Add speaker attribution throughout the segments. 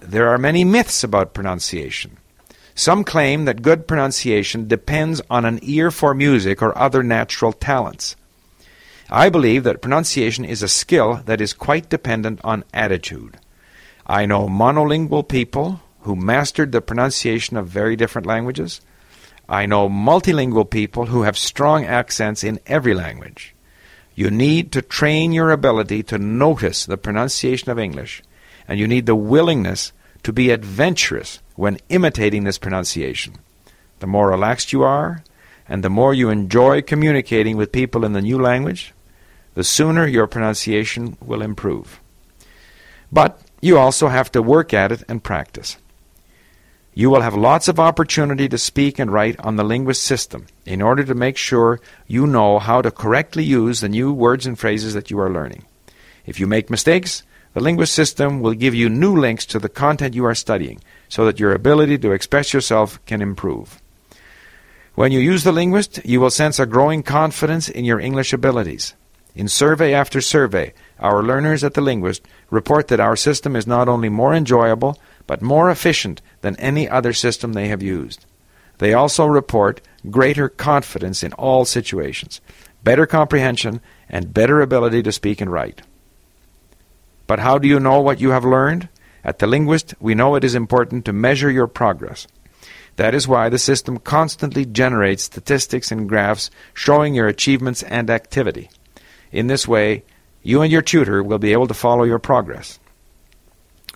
Speaker 1: there are many myths about pronunciation. Some claim that good pronunciation depends on an ear for music or other natural talents. I believe that pronunciation is a skill that is quite dependent on attitude. I know monolingual people who mastered the pronunciation of very different languages. I know multilingual people who have strong accents in every language. You need to train your ability to notice the pronunciation of English, and you need the willingness to be adventurous when imitating this pronunciation. The more relaxed you are, and the more you enjoy communicating with people in the new language, the sooner your pronunciation will improve. But you also have to work at it and practice. You will have lots of opportunity to speak and write on the linguist system in order to make sure you know how to correctly use the new words and phrases that you are learning. If you make mistakes, the linguist system will give you new links to the content you are studying so that your ability to express yourself can improve. When you use the linguist, you will sense a growing confidence in your English abilities. In survey after survey, our learners at the Linguist report that our system is not only more enjoyable, but more efficient than any other system they have used. They also report greater confidence in all situations, better comprehension, and better ability to speak and write. But how do you know what you have learned? At the Linguist, we know it is important to measure your progress. That is why the system constantly generates statistics and graphs showing your achievements and activity. In this way, you and your tutor will be able to follow your progress.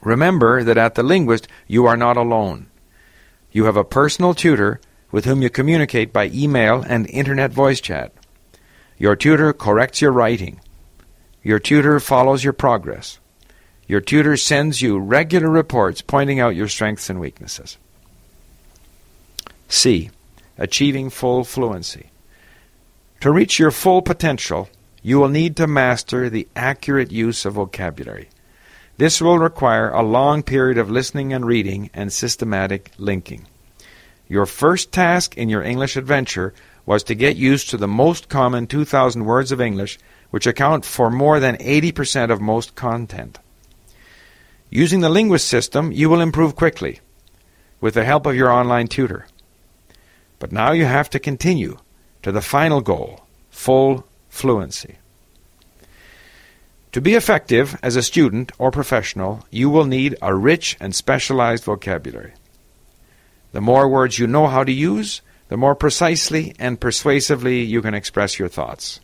Speaker 1: Remember that at the Linguist, you are not alone. You have a personal tutor with whom you communicate by email and internet voice chat. Your tutor corrects your writing. Your tutor follows your progress. Your tutor sends you regular reports pointing out your strengths and weaknesses. C. Achieving full fluency. To reach your full potential, you will need to master the accurate use of vocabulary. This will require a long period of listening and reading and systematic linking. Your first task in your English adventure was to get used to the most common 2,000 words of English, which account for more than 80% of most content. Using the linguist system, you will improve quickly with the help of your online tutor. But now you have to continue to the final goal full fluency. To be effective as a student or professional, you will need a rich and specialized vocabulary. The more words you know how to use, the more precisely and persuasively you can express your thoughts.